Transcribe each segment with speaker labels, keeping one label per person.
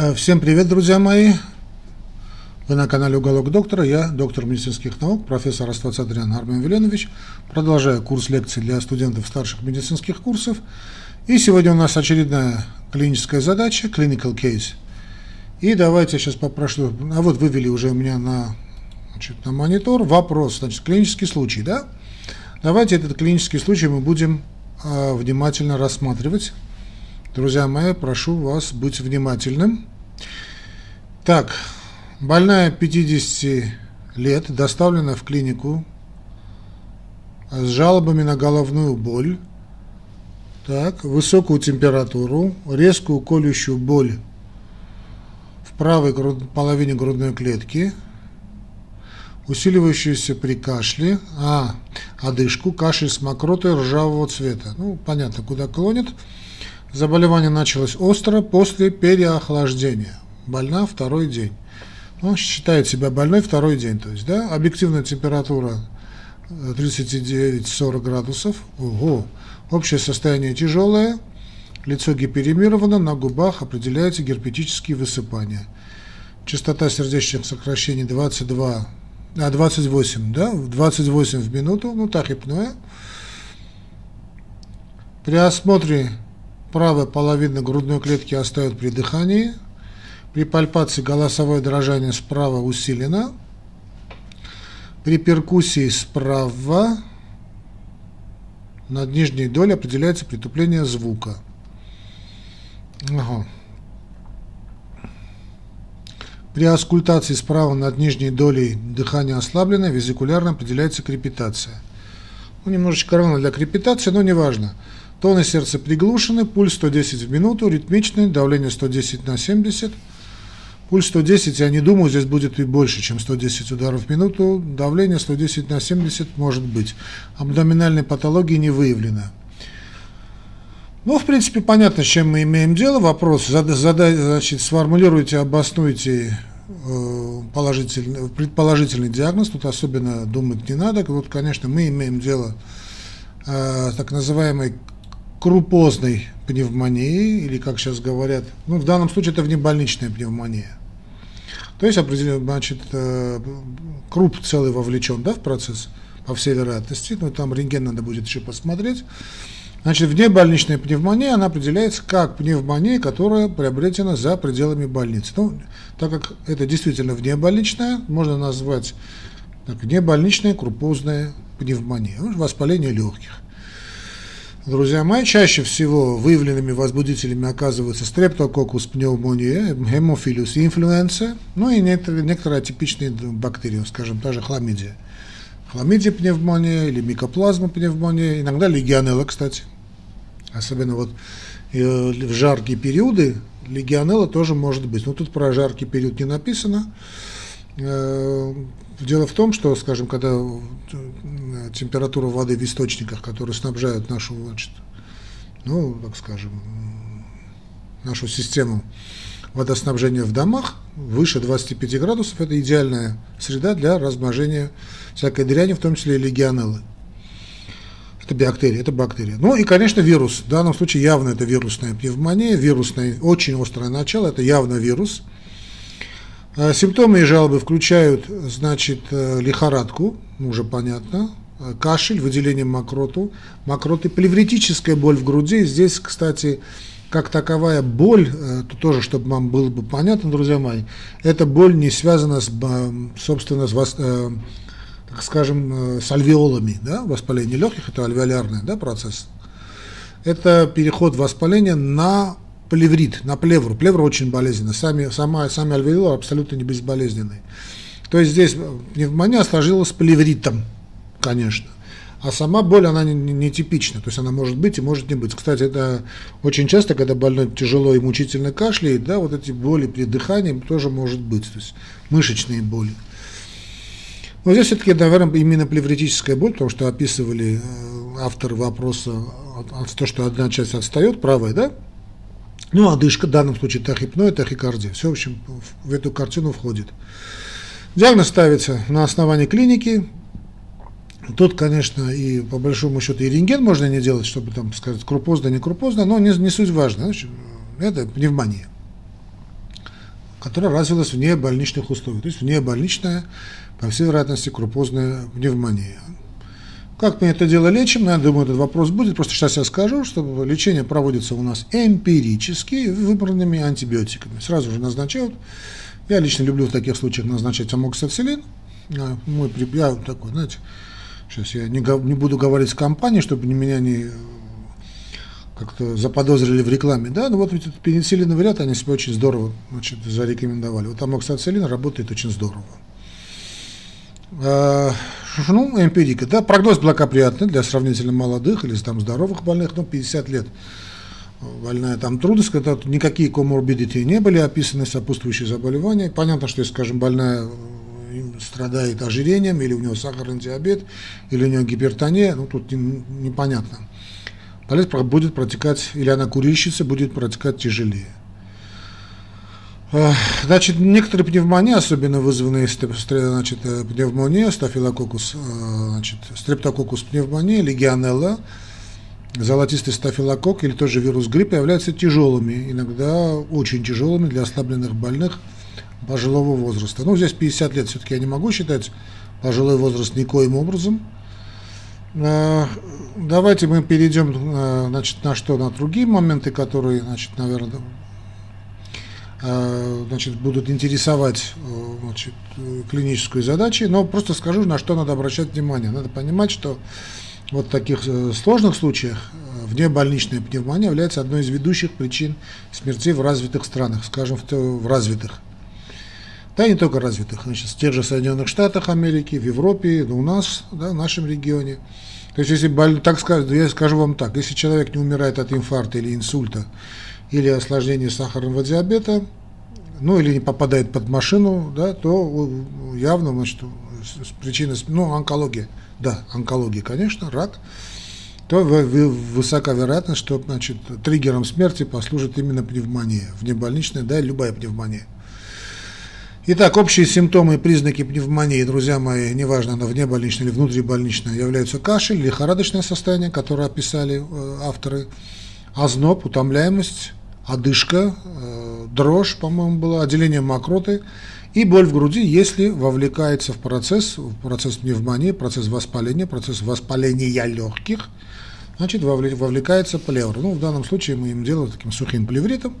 Speaker 1: Э, всем привет, друзья мои! Вы на канале Уголок Доктора. Я доктор медицинских наук, профессор Аствацадрян Армен Веленович. Продолжаю курс лекций для студентов старших медицинских курсов. И сегодня у нас очередная клиническая задача, clinical case. И давайте я сейчас попрошу, а вот вывели уже у меня на, значит, на монитор вопрос, значит, клинический случай, да? Давайте этот клинический случай мы будем э, внимательно рассматривать. Друзья мои, прошу вас быть внимательным. Так, Больная 50 лет доставлена в клинику с жалобами на головную боль, так, высокую температуру, резкую колющую боль в правой груд, половине грудной клетки, усиливающуюся при кашле, а, одышку, кашель с мокротой ржавого цвета. Ну, понятно, куда клонит. Заболевание началось остро после переохлаждения. Больна второй день. Он считает себя больной второй день. То есть, да, объективная температура 39-40 э, градусов. Ого. Общее состояние тяжелое. Лицо гиперемировано, на губах определяются герпетические высыпания. Частота сердечных сокращений 22, а 28, да, 28 в минуту, ну тахипноя. При осмотре правой половины грудной клетки остается при дыхании – при пальпации голосовое дрожание справа усилено. При перкуссии справа над нижней долей определяется притупление звука. Ага. При аскультации справа над нижней долей дыхание ослаблено, визикулярно определяется крепитация. Ну, немножечко рано для крепитации, но неважно. Тоны сердца приглушены, пульс 110 в минуту, ритмичный, давление 110 на 70 Пульс 110, я не думаю, здесь будет и больше, чем 110 ударов в минуту. Давление 110 на 70 может быть. Абдоминальной патологии не выявлено. Ну, в принципе, понятно, с чем мы имеем дело. Вопрос, задай, значит, сформулируйте, обоснуйте э, положительный, предположительный диагноз. Тут особенно думать не надо. Вот, конечно, мы имеем дело э, так называемой крупозной пневмонией, или как сейчас говорят, ну, в данном случае это внебольничная пневмония. То есть, определенно, значит, э, круп целый вовлечен да, в процесс, по всей вероятности, но там рентген надо будет еще посмотреть. Значит, внебольничная пневмония, она определяется как пневмония, которая приобретена за пределами больницы. Ну, так как это действительно внебольничная, можно назвать так, внебольничная крупозная пневмония, воспаление легких. Друзья мои, чаще всего выявленными возбудителями оказываются стрептококус пневмония, гемофилус инфлюенция, ну и некоторые, некоторые атипичные бактерии, скажем, та же хламидия. Хламидия пневмония или микоплазма пневмония, иногда легионелла, кстати. Особенно вот э, в жаркие периоды легионелла тоже может быть. Но тут про жаркий период не написано. Э, дело в том, что, скажем, когда температура воды в источниках, которые снабжают нашу, значит, ну, так скажем, нашу систему водоснабжения в домах выше 25 градусов, это идеальная среда для размножения всякой дряни, в том числе и легионеллы. Это бактерия, это бактерия. Ну и, конечно, вирус. В данном случае явно это вирусная пневмония, вирусное, очень острое начало, это явно вирус – Э, симптомы и жалобы включают, значит, э, лихорадку, ну, уже понятно, кашель, выделение мокроту, мокроты, плевритическая боль в груди. Здесь, кстати, как таковая боль, то тоже, чтобы вам было бы понятно, друзья мои, эта боль не связана с, собственно, с, так скажем, с альвеолами, да, воспаление легких, это альвеолярный да, процесс. Это переход воспаления на плеврит, на плевру. Плевра очень болезненна, сами, сама, сами альвеолы абсолютно не безболезненные. То есть здесь пневмония сложилась с плевритом, конечно. А сама боль, она не, не, не то есть она может быть и может не быть. Кстати, это очень часто, когда больной тяжело и мучительно кашляет, да, вот эти боли при дыхании тоже может быть, то есть мышечные боли. Но здесь все-таки, наверное, именно плевритическая боль, потому что описывали э, автор вопроса, то, что одна часть отстает, правая, да, ну, одышка, в данном случае тахипноид, тахикардия. Все, в общем, в эту картину входит. Диагноз ставится на основании клиники. Тут, конечно, и по большому счету и рентген можно не делать, чтобы там сказать крупозно, не крупозно, но не, не суть важно. Это пневмония. которая развилась вне больничных условий, то есть вне больничная, по всей вероятности, крупозная пневмония. Как мы это дело лечим? Ну, я думаю, этот вопрос будет. Просто сейчас я скажу, что лечение проводится у нас эмпирически выбранными антибиотиками. Сразу же назначают. Я лично люблю в таких случаях назначать амоксициллин. Мой, я такой, знаете, сейчас я не, не буду говорить с компанией, чтобы меня не как-то заподозрили в рекламе, да, но вот этот пенициллиновый ряд, они себя очень здорово значит, зарекомендовали. Вот амоксициллин работает очень здорово. А, ну, эмпирика, да, прогноз благоприятный для сравнительно молодых или там здоровых больных, ну, 50 лет больная, там трудность, когда никакие коморбидити не были описаны, сопутствующие заболевания. Понятно, что если, скажем, больная страдает ожирением, или у него сахарный диабет, или у него гипертония, ну, тут непонятно болезнь будет протекать, или она курильщица, будет протекать тяжелее. Значит, некоторые пневмонии, особенно вызванные значит, э, пневмония, стафилококус, э, значит, стрептококус пневмония, легионелла, золотистый стафилокок или тоже вирус гриппа являются тяжелыми, иногда очень тяжелыми для ослабленных больных пожилого возраста. Ну, здесь 50 лет все-таки я не могу считать пожилой возраст никоим образом – Э, давайте мы перейдем э, значит, на что, на другие моменты, которые, значит, наверное, э, значит, будут интересовать значит, клиническую задачу, но просто скажу, на что надо обращать внимание. Надо понимать, что вот в таких сложных случаях внебольничная пневмония является одной из ведущих причин смертей в развитых странах, скажем, в развитых да не только развитых, значит, в тех же Соединенных Штатах Америки, в Европе, у нас, да, в нашем регионе. То есть, если боль, так сказать, я скажу вам так, если человек не умирает от инфаркта или инсульта, или осложнения сахарного диабета, ну или не попадает под машину, да, то явно, значит, причина, ну, онкология, да, онкология, конечно, рак, то высока вероятность, что, значит, триггером смерти послужит именно пневмония, внебольничная, да, любая пневмония. Итак, общие симптомы и признаки пневмонии, друзья мои, неважно, она внебольничная или внутрибольничная, являются кашель, лихорадочное состояние, которое описали э, авторы, озноб, утомляемость, одышка, э, дрожь, по-моему, было, отделение мокроты и боль в груди, если вовлекается в процесс, в процесс пневмонии, процесс воспаления, процесс воспаления легких, значит, вовлекается плевра. Ну, в данном случае мы им делаем таким сухим плевритом,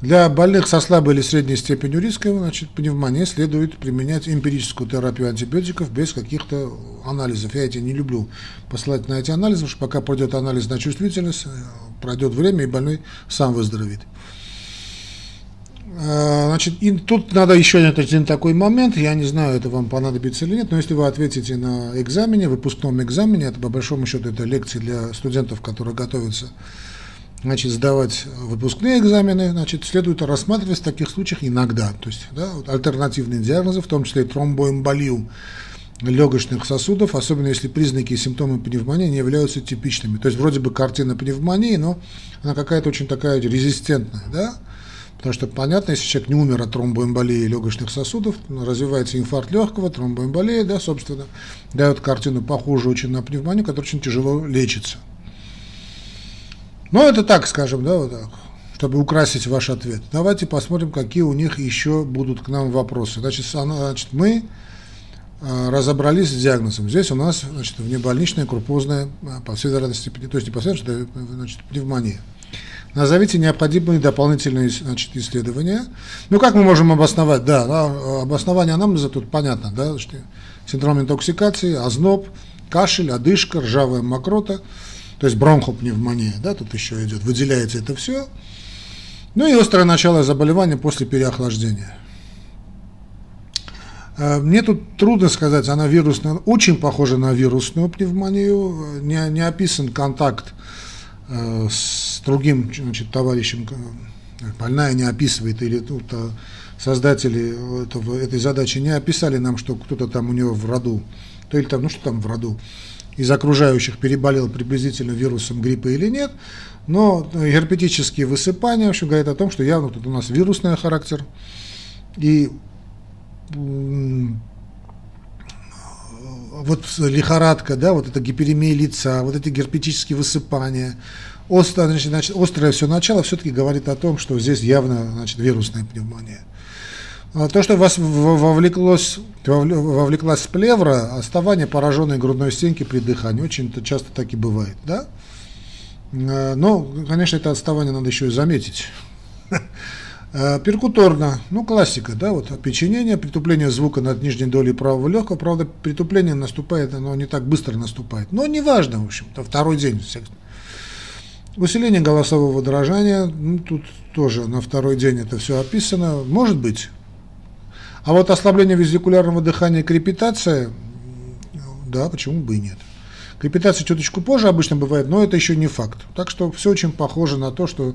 Speaker 1: для больных со слабой или средней степенью риска значит, пневмонии следует применять эмпирическую терапию антибиотиков без каких-то анализов. Я эти не люблю посылать на эти анализы, потому что пока пройдет анализ на чувствительность, э, пройдет время, и больной сам выздоровеет. Э, значит, и тут надо еще один такой момент, я не знаю, это вам понадобится или нет, но если вы ответите на экзамене, выпускном экзамене, это по большому счету это лекции для студентов, которые готовятся значит, сдавать выпускные экзамены, значит, следует рассматривать в таких случаях иногда, то есть да, вот альтернативные диагнозы, в том числе тромбоэмболию легочных сосудов, особенно если признаки и симптомы пневмонии не являются типичными. То есть вроде бы картина пневмонии, но она какая-то очень такая резистентная, да? Потому что понятно, если человек не умер от тромбоэмболии легочных сосудов, развивается инфаркт легкого, тромбоэмболия, да, собственно, дает картину похожую очень на пневмонию, которая очень тяжело лечится. Ну, это так, скажем, да, вот так, чтобы украсить ваш ответ. Давайте посмотрим, какие у них еще будут к нам вопросы. Значит, значит мы а, разобрались с диагнозом. Здесь у нас значит, внебольничная крупозная, а, по всей то есть не по значит, пневмония. Назовите необходимые дополнительные значит, исследования. Ну, как мы можем обосновать? Да, да обоснование анамнеза тут понятно, да, что синдром интоксикации, озноб, кашель, одышка, ржавая мокрота – то есть бронхопневмония, да, тут еще идет, выделяется это все. Ну и острое начало заболевания после переохлаждения. Э, мне тут трудно сказать, она вирусная, очень похожа на вирусную пневмонию, не, не описан контакт э, с другим значит, товарищем, больная не описывает, или тут э, создатели этого, этой задачи не описали нам, что кто-то там у него в роду, то или там, ну что там в роду, из окружающих переболел приблизительно вирусом гриппа или нет, но герпетические высыпания, в общем, говорят о том, что явно тут у нас вирусный характер, и вот лихорадка, да, вот это гиперемия лица, вот эти герпетические высыпания, острое, значит, острое все начало все-таки говорит о том, что здесь явно значит, вирусная пневмония. А то, что вас вовлеклось, вовлеклась плевра, оставание пораженной грудной стенки при дыхании, очень часто так и бывает, да? А, но, конечно, это отставание надо еще и заметить. А, перкуторно, ну классика, да, вот опеченение, притупление звука над нижней долей правого легкого, правда, притупление наступает, оно не так быстро наступает, но неважно, в общем-то, второй день. Усиление голосового дрожания, ну, тут тоже на второй день это все описано, может быть. А вот ослабление визикулярного дыхания крепитация, да, почему бы и нет. Крепитация чуточку позже обычно бывает, но это еще не факт. Так что все очень похоже на то, что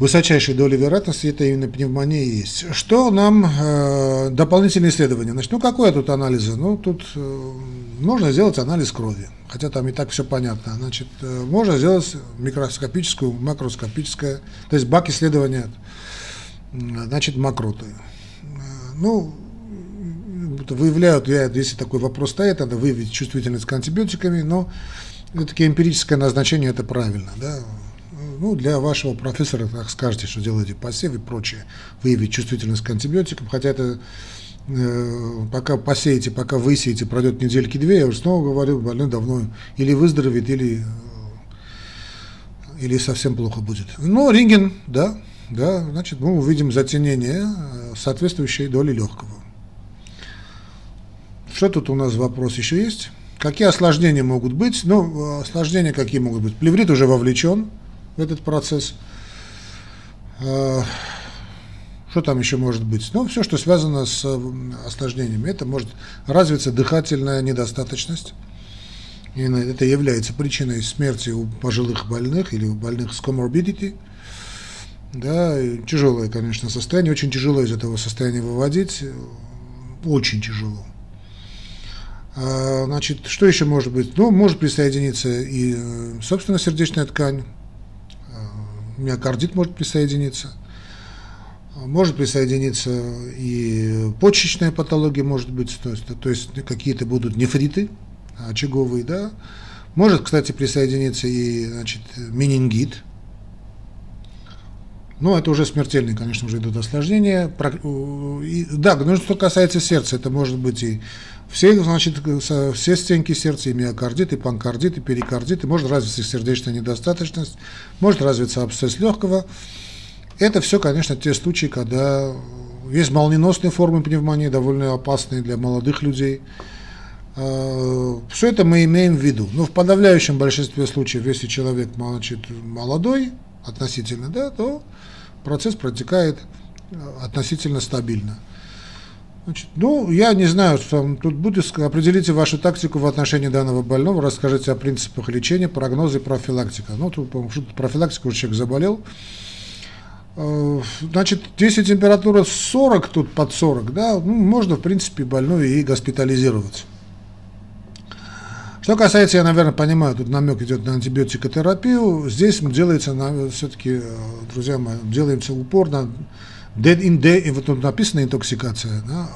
Speaker 1: высочайшей доли вероятности это именно пневмония есть. Что нам э, дополнительные исследования? Значит, ну какой тут анализы? Ну тут э, можно сделать анализ крови, хотя там и так все понятно. Значит, э, можно сделать микроскопическую, макроскопическое, то есть бак исследования, значит, мокроты. Ну, выявляют, если такой вопрос стоит, надо выявить чувствительность к антибиотиками, но все-таки эмпирическое назначение это правильно, да, ну, для вашего профессора, так скажете, что делаете посев и прочее, выявить чувствительность к антибиотикам, хотя это э, пока посеете, пока высеете, пройдет недельки две, я уже снова говорю, больной давно или выздоровеет, или, или совсем плохо будет. Но рентген, да, да, значит, мы увидим затенение соответствующей доли легкого. Что тут у нас вопрос еще есть? Какие осложнения могут быть? Ну, осложнения какие могут быть? Плеврит уже вовлечен, в этот процесс. А, что там еще может быть? Ну, все, что связано с осложнениями. Это может развиться дыхательная недостаточность. И это является причиной смерти у пожилых больных или у больных с comorbidity. Да, тяжелое, конечно, состояние. Очень тяжело из этого состояния выводить. Очень тяжело. А, значит, что еще может быть? Ну, может присоединиться и, э, собственно, сердечная ткань, миокардит может присоединиться. Может присоединиться и почечная патология, может быть, то есть, то есть какие-то будут нефриты очаговые, да. Может, кстати, присоединиться и значит, менингит. Но это уже смертельные, конечно, уже идут осложнения. Да, но что касается сердца, это может быть и все, значит, все стенки сердца, и миокардит, и панкардит, и перикардит, и может развиться сердечная недостаточность, может развиться абсцесс легкого. Это все, конечно, те случаи, когда есть молниеносные формы пневмонии, довольно опасные для молодых людей. А, все это мы имеем в виду. Но в подавляющем большинстве случаев, если человек значит, молодой относительно, да, то процесс протекает относительно стабильно. Значит, ну, я не знаю, что тут будет, определите вашу тактику в отношении данного больного, расскажите о принципах лечения, прогнозы и профилактика. Ну, тут, по-моему, профилактика уже человек заболел. Э, значит, если температура 40, тут под 40, да, ну, можно, в принципе, больную и госпитализировать. Что касается, я, наверное, понимаю, тут намек идет на антибиотикотерапию, здесь делается, все-таки, э, друзья мои, делается упор на Dead in day, и вот тут написана интоксикация. Да?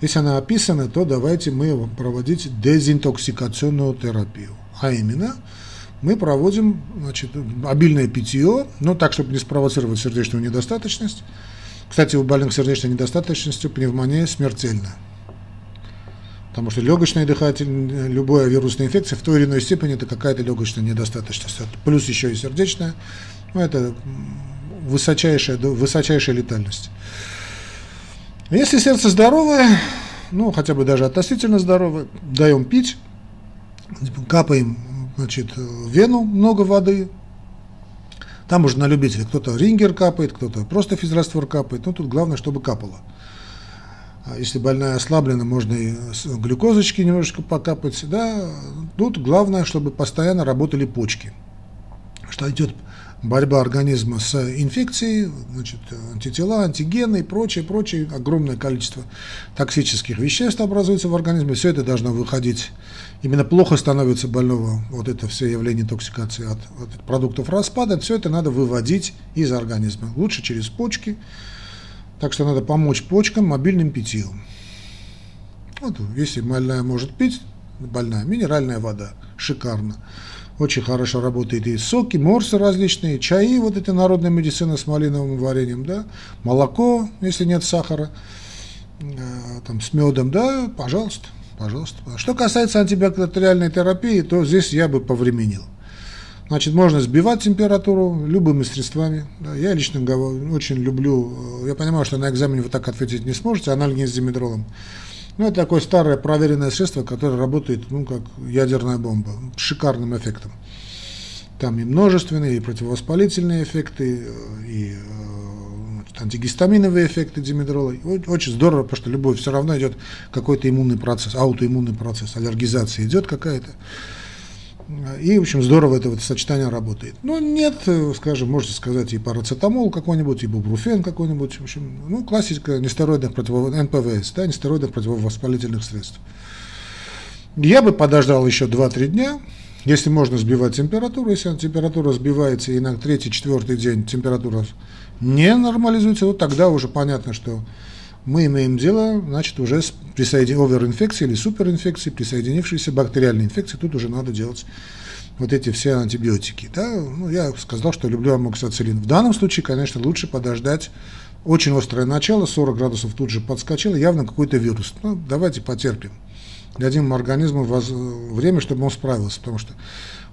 Speaker 1: Если она описана, то давайте мы проводить дезинтоксикационную терапию. А именно, мы проводим значит, обильное питье, но так, чтобы не спровоцировать сердечную недостаточность. Кстати, у больных сердечной недостаточностью пневмония смертельна. Потому что легочная дыхательная, любая вирусная инфекция в той или иной степени это какая-то легочная недостаточность. Плюс еще и сердечная. Ну, это высочайшая, высочайшая летальность. Если сердце здоровое, ну, хотя бы даже относительно здоровое, даем пить, капаем, значит, вену много воды, там уже на любителя, кто-то рингер капает, кто-то просто физраствор капает, но тут главное, чтобы капало. А если больная ослаблена, можно и глюкозочки немножечко покапать, да, тут главное, чтобы постоянно работали почки, что идет борьба организма с инфекцией, значит, антитела, антигены и прочее, прочее, огромное количество токсических веществ образуется в организме, все это должно выходить. Именно плохо становится больного вот это все явление интоксикации от, от продуктов распада, все это надо выводить из организма, лучше через почки, так что надо помочь почкам мобильным питьем. Вот, если больная может пить, больная, минеральная вода, шикарно. Очень хорошо работает и соки, морсы различные, чаи, вот эти народные медицины с малиновым вареньем, да, молоко, если нет сахара, э, там, с медом, да, пожалуйста, пожалуйста. Что касается антибактериальной терапии, то здесь я бы повременил. Значит, можно сбивать температуру любыми средствами. Да, я лично очень люблю, э, я понимаю, что на экзамене вы так ответить не сможете, анальгин с димедролом. Ну, это такое старое проверенное средство, которое работает, ну, как ядерная бомба, с шикарным эффектом. Там и множественные, и противовоспалительные эффекты, э, и э, антигистаминовые эффекты димедрола. Очень здорово, потому что любой все равно идет какой-то иммунный процесс, аутоиммунный процесс, аллергизация идет какая-то. И, в общем, здорово это вот сочетание работает. Но нет, скажем, можете сказать и парацетамол какой-нибудь, и бубруфен какой-нибудь. В общем, ну, классика нестероидных противов... НПВС, да, нестероидных противовоспалительных средств. Я бы подождал еще 2-3 дня, если можно сбивать температуру, если температура сбивается и на третий, четвертый день температура не нормализуется, вот тогда уже понятно, что мы имеем дело, значит, уже с присоедин... оверинфекцией или суперинфекцией, присоединившейся бактериальной инфекции, тут уже надо делать вот эти все антибиотики. Да? Ну, я сказал, что люблю амоксициллин. В данном случае, конечно, лучше подождать очень острое начало, 40 градусов тут же подскочило, явно какой-то вирус. Ну, давайте потерпим. Дадим организму воз... время, чтобы он справился, потому что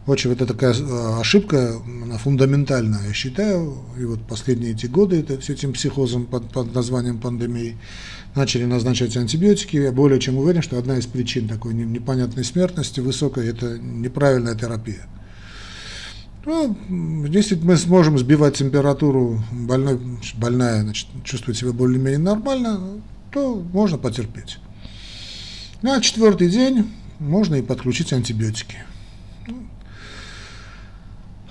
Speaker 1: очень вот это такая э, ошибка, она фундаментальная, я считаю, и вот последние эти годы это, с этим психозом под, под названием пандемии начали назначать антибиотики. Я более чем уверен, что одна из причин такой непонятной смертности высокой – это неправильная терапия. Ну, если мы сможем сбивать температуру, больной, больная значит, чувствует себя более-менее нормально, то можно потерпеть. На четвертый день можно и подключить антибиотики.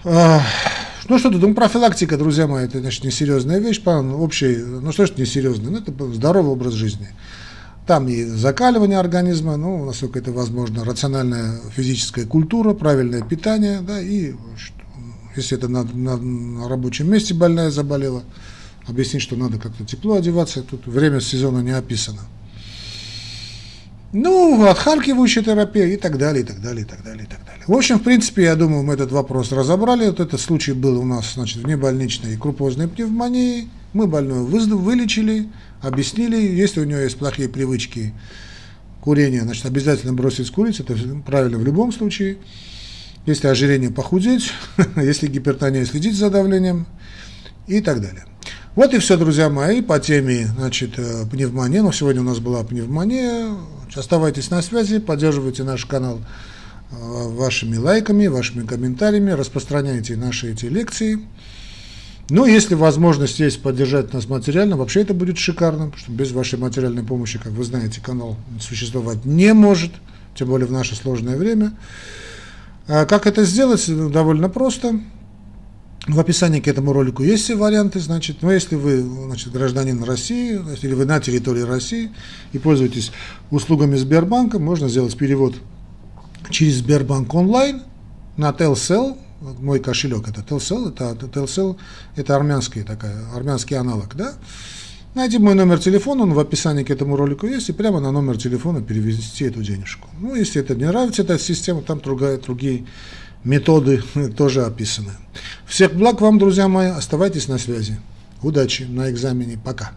Speaker 1: Ну что тут, ну, профилактика, друзья мои, это, значит, несерьезная вещь, общий, ну что ж несерьезный, ну это здоровый образ жизни. Там и закаливание организма, ну, насколько это возможно, рациональная физическая культура, правильное питание, да, и если это на, на, на рабочем месте больная заболела, объяснить, что надо как-то тепло одеваться, тут время сезона не описано. Ну, отхаркивающая терапия и так далее, и так далее, и так далее, и так далее. В общем, в принципе, я думаю, мы этот вопрос разобрали. Вот этот случай был у нас, значит, внебольничной крупозной пневмонии. Мы больную вылечили, объяснили, если у нее есть плохие привычки курения, значит, обязательно бросить курить, это правильно в любом случае. Если ожирение похудеть, если гипертония следить за давлением и так далее. Вот и все, друзья мои, по теме, значит, э, пневмония. Ну, сегодня у нас была пневмония. Оставайтесь на связи, поддерживайте наш канал э, вашими лайками, вашими комментариями, распространяйте наши эти лекции. Ну, если возможность есть поддержать нас материально, вообще это будет шикарно, потому что без вашей материальной помощи, как вы знаете, канал существовать не может, тем более в наше сложное время. А как это сделать? Довольно просто. В описании к этому ролику есть все варианты, значит, но если вы, значит, гражданин России, или вы на территории России и пользуетесь услугами Сбербанка, можно сделать перевод через Сбербанк онлайн на Telcel, мой кошелек это Telcel, это Telcel, это армянский такая, армянский аналог, да, Найди мой номер телефона, он в описании к этому ролику есть, и прямо на номер телефона перевести эту денежку. Ну, если это не нравится, эта система, там другая, другие методы тоже описаны. Всех благ вам, друзья мои, оставайтесь на связи. Удачи на экзамене. Пока.